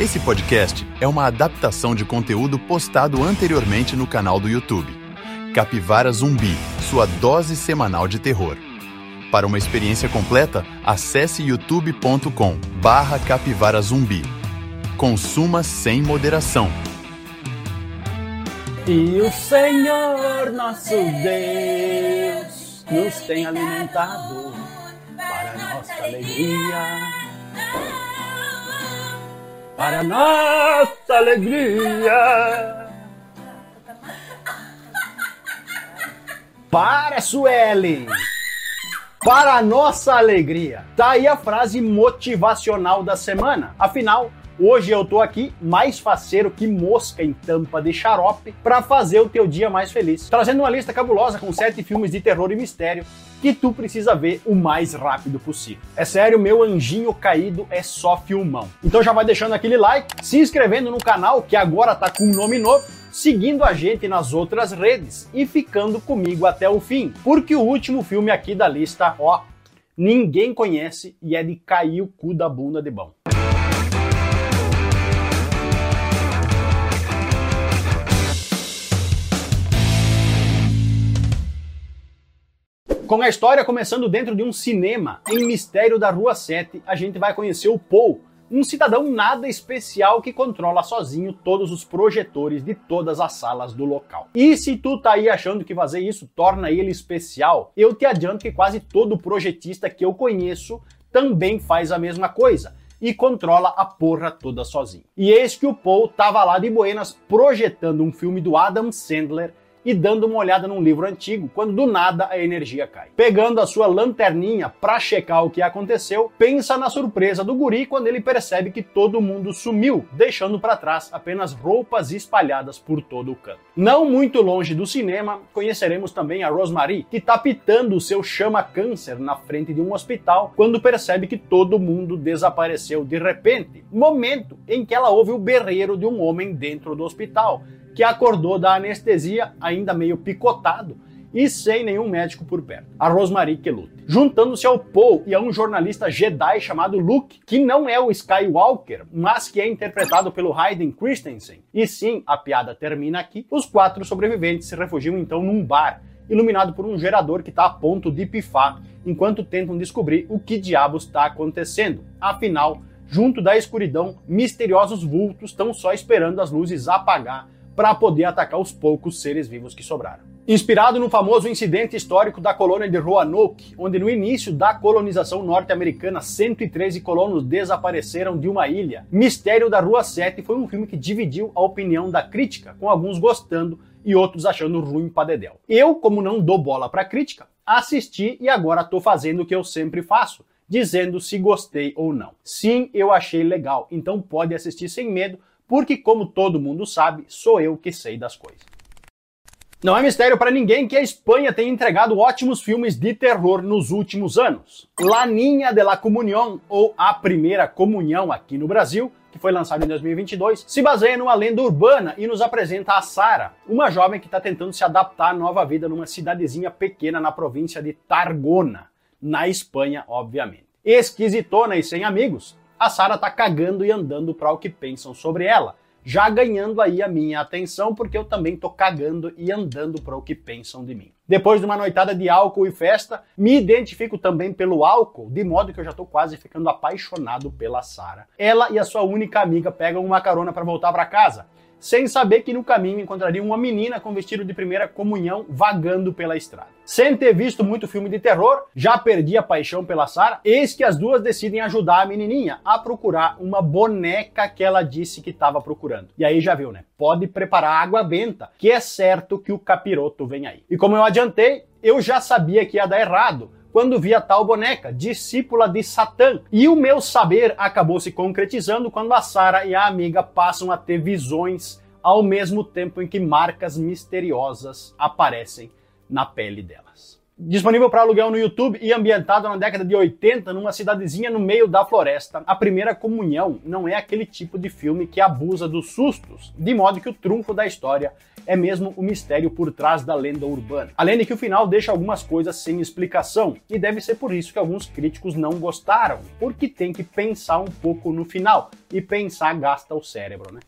Esse podcast é uma adaptação de conteúdo postado anteriormente no canal do YouTube. Capivara Zumbi, sua dose semanal de terror. Para uma experiência completa, acesse youtube.com barra capivara zumbi. Consuma sem moderação. E o Senhor nosso Deus nos tem alimentado para nossa alegria para nossa alegria. Para, Suelen! Para nossa alegria. Tá aí a frase motivacional da semana. Afinal, Hoje eu tô aqui mais faceiro que mosca em tampa de xarope para fazer o teu dia mais feliz. Trazendo uma lista cabulosa com sete filmes de terror e mistério que tu precisa ver o mais rápido possível. É sério, meu anjinho caído é só filmão. Então já vai deixando aquele like, se inscrevendo no canal que agora tá com um nome novo seguindo a gente nas outras redes e ficando comigo até o fim, porque o último filme aqui da lista, ó, ninguém conhece e é de cair o cu da bunda de bom. Com a história começando dentro de um cinema, em Mistério da Rua 7, a gente vai conhecer o Paul, um cidadão nada especial que controla sozinho todos os projetores de todas as salas do local. E se tu tá aí achando que fazer isso torna ele especial, eu te adianto que quase todo projetista que eu conheço também faz a mesma coisa e controla a porra toda sozinho. E eis que o Paul tava lá de Buenas projetando um filme do Adam Sandler e dando uma olhada num livro antigo, quando do nada a energia cai. Pegando a sua lanterninha para checar o que aconteceu, pensa na surpresa do guri quando ele percebe que todo mundo sumiu, deixando para trás apenas roupas espalhadas por todo o canto. Não muito longe do cinema, conheceremos também a Rosemary, que tá pitando o seu chama-câncer na frente de um hospital quando percebe que todo mundo desapareceu de repente, momento em que ela ouve o berreiro de um homem dentro do hospital que acordou da anestesia ainda meio picotado e sem nenhum médico por perto. A Rosemary que luta. Juntando-se ao Paul e a um jornalista Jedi chamado Luke, que não é o Skywalker, mas que é interpretado pelo Hayden Christensen. E sim, a piada termina aqui. Os quatro sobreviventes se refugiam então num bar, iluminado por um gerador que está a ponto de pifar, enquanto tentam descobrir o que diabos está acontecendo. Afinal, junto da escuridão, misteriosos vultos estão só esperando as luzes apagar para poder atacar os poucos seres vivos que sobraram. Inspirado no famoso incidente histórico da colônia de Roanoke, onde no início da colonização norte-americana 113 colonos desapareceram de uma ilha, Mistério da Rua 7 foi um filme que dividiu a opinião da crítica, com alguns gostando e outros achando ruim para dedéu. Eu, como não dou bola para crítica, assisti e agora estou fazendo o que eu sempre faço, dizendo se gostei ou não. Sim, eu achei legal, então pode assistir sem medo, porque, como todo mundo sabe, sou eu que sei das coisas. Não é mistério para ninguém que a Espanha tem entregado ótimos filmes de terror nos últimos anos. La Niña de la Comunión, ou A Primeira Comunhão aqui no Brasil, que foi lançado em 2022, se baseia numa lenda urbana e nos apresenta a Sara, uma jovem que está tentando se adaptar à nova vida numa cidadezinha pequena na província de Tarragona, na Espanha, obviamente. Esquisitona e sem amigos, a Sara tá cagando e andando para o que pensam sobre ela, já ganhando aí a minha atenção porque eu também tô cagando e andando para o que pensam de mim. Depois de uma noitada de álcool e festa, me identifico também pelo álcool, de modo que eu já tô quase ficando apaixonado pela Sara. Ela e a sua única amiga pegam uma carona para voltar para casa sem saber que no caminho encontraria uma menina com vestido de primeira comunhão vagando pela estrada. Sem ter visto muito filme de terror, já perdi a paixão pela Sarah, eis que as duas decidem ajudar a menininha a procurar uma boneca que ela disse que estava procurando. E aí já viu, né? Pode preparar água benta, que é certo que o capiroto vem aí. E como eu adiantei, eu já sabia que ia dar errado, quando vi a tal boneca, discípula de Satã. E o meu saber acabou se concretizando quando a Sara e a amiga passam a ter visões ao mesmo tempo em que marcas misteriosas aparecem na pele delas. Disponível para aluguel no YouTube e ambientado na década de 80 numa cidadezinha no meio da floresta, A Primeira Comunhão não é aquele tipo de filme que abusa dos sustos, de modo que o trunfo da história é mesmo o mistério por trás da lenda urbana. Além de que o final deixa algumas coisas sem explicação, e deve ser por isso que alguns críticos não gostaram, porque tem que pensar um pouco no final, e pensar gasta o cérebro, né?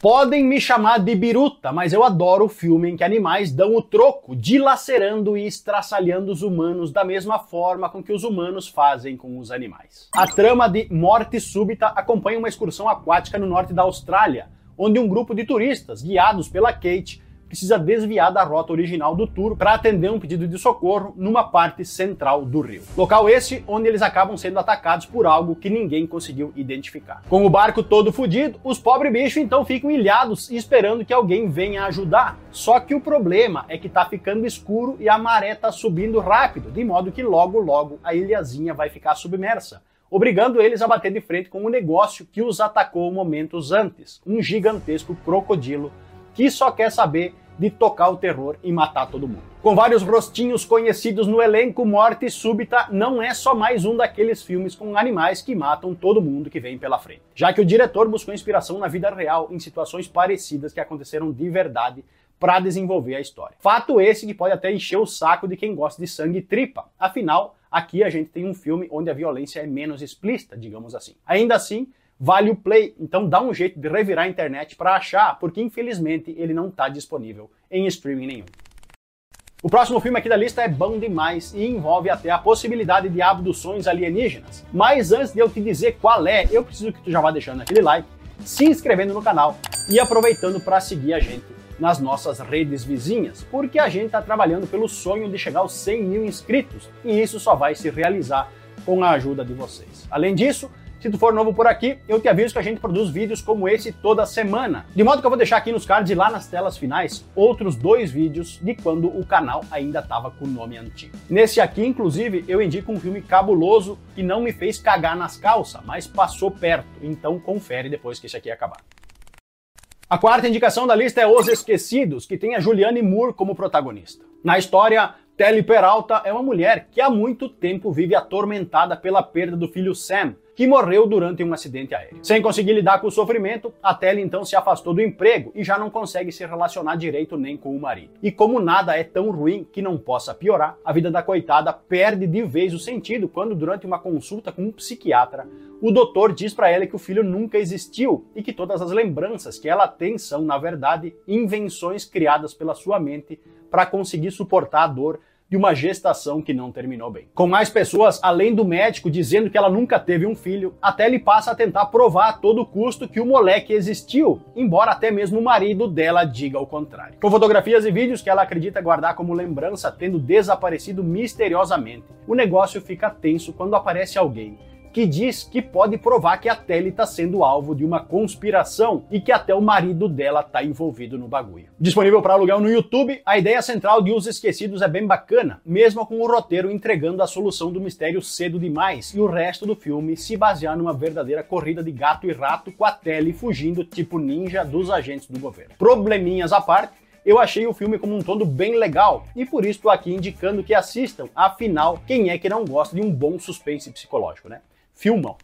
Podem me chamar de biruta, mas eu adoro o filme em que animais dão o troco, dilacerando e estraçalhando os humanos da mesma forma com que os humanos fazem com os animais. A trama de Morte Súbita acompanha uma excursão aquática no norte da Austrália, onde um grupo de turistas, guiados pela Kate, precisa desviar da rota original do tour para atender um pedido de socorro numa parte central do rio. Local esse onde eles acabam sendo atacados por algo que ninguém conseguiu identificar. Com o barco todo fodido, os pobres bichos então ficam ilhados esperando que alguém venha ajudar. Só que o problema é que tá ficando escuro e a maré tá subindo rápido, de modo que logo logo a ilhazinha vai ficar submersa obrigando eles a bater de frente com o um negócio que os atacou momentos antes, um gigantesco crocodilo que só quer saber de tocar o terror e matar todo mundo. Com vários rostinhos conhecidos no elenco, Morte Súbita não é só mais um daqueles filmes com animais que matam todo mundo que vem pela frente. Já que o diretor buscou inspiração na vida real em situações parecidas que aconteceram de verdade para desenvolver a história. Fato esse que pode até encher o saco de quem gosta de sangue e tripa. Afinal, aqui a gente tem um filme onde a violência é menos explícita, digamos assim. Ainda assim, vale o play. Então dá um jeito de revirar a internet para achar, porque infelizmente ele não está disponível em streaming nenhum. O próximo filme aqui da lista é bom demais e envolve até a possibilidade de abduções alienígenas. Mas antes de eu te dizer qual é, eu preciso que tu já vá deixando aquele like, se inscrevendo no canal e aproveitando para seguir a gente nas nossas redes vizinhas, porque a gente está trabalhando pelo sonho de chegar aos 100 mil inscritos e isso só vai se realizar com a ajuda de vocês. Além disso, se tu for novo por aqui, eu te aviso que a gente produz vídeos como esse toda semana. De modo que eu vou deixar aqui nos cards e lá nas telas finais outros dois vídeos de quando o canal ainda estava com o nome antigo. Nesse aqui, inclusive, eu indico um filme cabuloso que não me fez cagar nas calças, mas passou perto. Então confere depois que esse aqui acabar. A quarta indicação da lista é Os Esquecidos, que tem a Julianne Moore como protagonista. Na história, Telly Peralta é uma mulher que há muito tempo vive atormentada pela perda do filho Sam, que morreu durante um acidente aéreo. Sem conseguir lidar com o sofrimento, a Telly então se afastou do emprego e já não consegue se relacionar direito nem com o marido. E como nada é tão ruim que não possa piorar, a vida da coitada perde de vez o sentido quando, durante uma consulta com um psiquiatra, o doutor diz para ela que o filho nunca existiu e que todas as lembranças que ela tem são, na verdade, invenções criadas pela sua mente para conseguir suportar a dor de uma gestação que não terminou bem. Com mais pessoas, além do médico dizendo que ela nunca teve um filho, até ele passa a tentar provar a todo custo que o moleque existiu, embora até mesmo o marido dela diga o contrário. Com fotografias e vídeos que ela acredita guardar como lembrança tendo desaparecido misteriosamente, o negócio fica tenso quando aparece alguém que diz que pode provar que a Telly está sendo alvo de uma conspiração e que até o marido dela está envolvido no bagulho. Disponível para aluguel no YouTube, a ideia central de Os Esquecidos é bem bacana, mesmo com o roteiro entregando a solução do mistério cedo demais e o resto do filme se basear numa verdadeira corrida de gato e rato com a Telly fugindo tipo ninja dos agentes do governo. Probleminhas à parte, eu achei o filme como um todo bem legal e por isso estou aqui indicando que assistam, afinal, quem é que não gosta de um bom suspense psicológico, né? Filmam.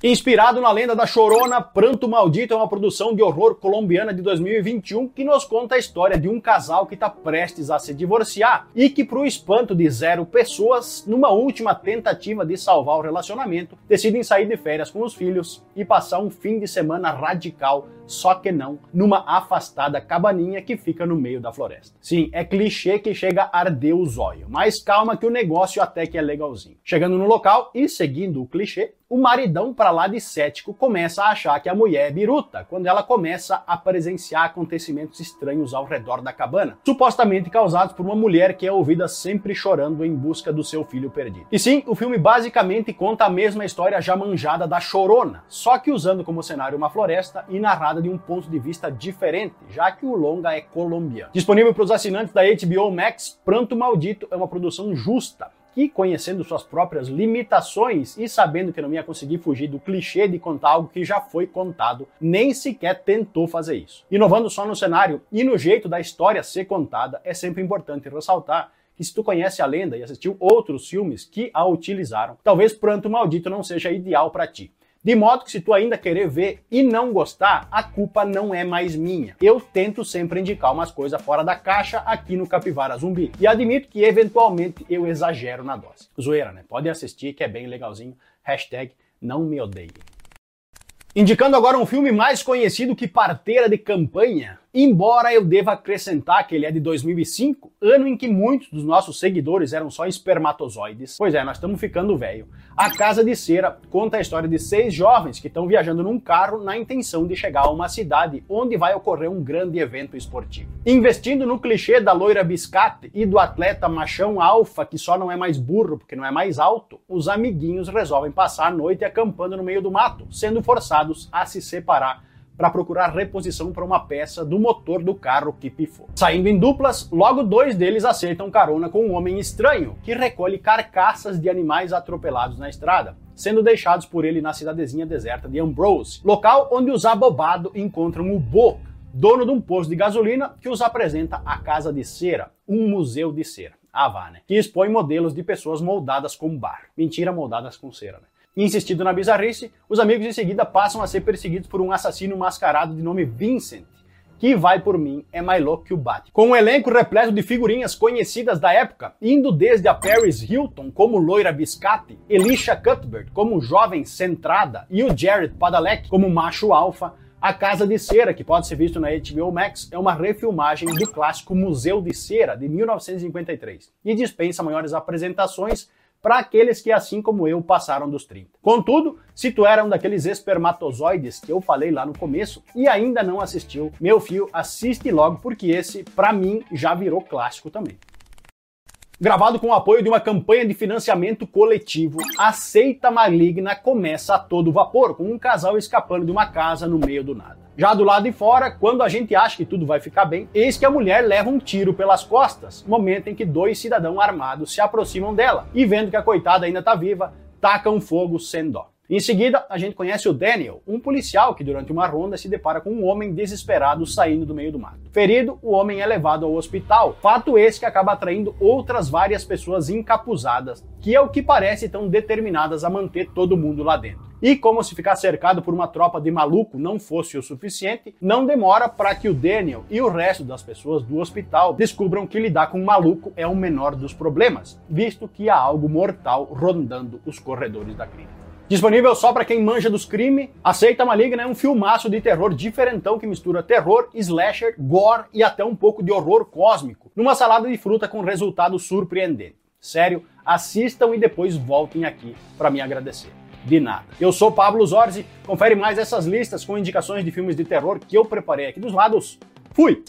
Inspirado na lenda da Chorona, Pranto Maldito é uma produção de horror colombiana de 2021 que nos conta a história de um casal que está prestes a se divorciar e que, para o espanto de zero pessoas, numa última tentativa de salvar o relacionamento, decidem sair de férias com os filhos e passar um fim de semana radical, só que não, numa afastada cabaninha que fica no meio da floresta. Sim, é clichê que chega a arder o zóio, mas calma que o negócio até que é legalzinho. Chegando no local e seguindo o clichê, o maridão para lá de cético começa a achar que a mulher é biruta quando ela começa a presenciar acontecimentos estranhos ao redor da cabana, supostamente causados por uma mulher que é ouvida sempre chorando em busca do seu filho perdido. E sim, o filme basicamente conta a mesma história já manjada da Chorona, só que usando como cenário uma floresta e narrada de um ponto de vista diferente, já que o longa é colombiano. Disponível para os assinantes da HBO Max, Pranto Maldito é uma produção justa, que, conhecendo suas próprias limitações e sabendo que não ia conseguir fugir do clichê de contar algo que já foi contado, nem sequer tentou fazer isso. Inovando só no cenário e no jeito da história ser contada, é sempre importante ressaltar que se tu conhece a lenda e assistiu outros filmes que a utilizaram, talvez Pranto Maldito não seja ideal para ti. De modo que se tu ainda querer ver e não gostar, a culpa não é mais minha. Eu tento sempre indicar umas coisas fora da caixa aqui no Capivara Zumbi. E admito que eventualmente eu exagero na dose. Zoeira, né? Pode assistir que é bem legalzinho. Hashtag não me odeie. Indicando agora um filme mais conhecido que Parteira de Campanha, embora eu deva acrescentar que ele é de 2005, ano em que muitos dos nossos seguidores eram só espermatozoides. Pois é, nós estamos ficando velho. A Casa de Cera conta a história de seis jovens que estão viajando num carro na intenção de chegar a uma cidade onde vai ocorrer um grande evento esportivo. Investindo no clichê da loira biscate e do atleta machão alfa que só não é mais burro porque não é mais alto, os amiguinhos resolvem passar a noite acampando no meio do mato, sendo forçados a se separar para procurar reposição para uma peça do motor do carro que pifou. Saindo em duplas, logo dois deles aceitam carona com um homem estranho que recolhe carcaças de animais atropelados na estrada sendo deixados por ele na cidadezinha deserta de Ambrose, local onde os abobados encontram o Bo, dono de um posto de gasolina que os apresenta a Casa de Cera, um museu de cera. Ah, vá, né? Que expõe modelos de pessoas moldadas com bar. Mentira, moldadas com cera, né? Insistindo na bizarrice, os amigos em seguida passam a ser perseguidos por um assassino mascarado de nome Vincent, que vai por mim é mais louco que o Batman. Com um elenco repleto de figurinhas conhecidas da época, indo desde a Paris Hilton como loira biscate, Elisha Cuthbert como jovem centrada e o Jared Padalecki como macho alfa, a Casa de Cera, que pode ser visto na HBO Max, é uma refilmagem do clássico Museu de Cera de 1953 e dispensa maiores apresentações para aqueles que, assim como eu, passaram dos 30. Contudo, se tu era um daqueles espermatozoides que eu falei lá no começo e ainda não assistiu, meu fio, assiste logo porque esse, para mim, já virou clássico também. Gravado com o apoio de uma campanha de financiamento coletivo, a seita maligna começa a todo vapor, com um casal escapando de uma casa no meio do nada. Já do lado de fora, quando a gente acha que tudo vai ficar bem, eis que a mulher leva um tiro pelas costas, momento em que dois cidadãos armados se aproximam dela e, vendo que a coitada ainda está viva, tacam fogo sem dó. Em seguida, a gente conhece o Daniel, um policial que durante uma ronda se depara com um homem desesperado saindo do meio do mato. Ferido, o homem é levado ao hospital, fato esse que acaba atraindo outras várias pessoas encapuzadas, que é o que parece estão determinadas a manter todo mundo lá dentro. E como se ficar cercado por uma tropa de maluco não fosse o suficiente, não demora para que o Daniel e o resto das pessoas do hospital descubram que lidar com um maluco é o menor dos problemas, visto que há algo mortal rondando os corredores da clínica. Disponível só para quem manja dos crimes, Aceita Maligna é um filmaço de terror diferentão que mistura terror, slasher, gore e até um pouco de horror cósmico, numa salada de fruta com resultado surpreendente. Sério, assistam e depois voltem aqui para me agradecer de nada. Eu sou Pablo Zorzi, confere mais essas listas com indicações de filmes de terror que eu preparei aqui dos lados. Fui!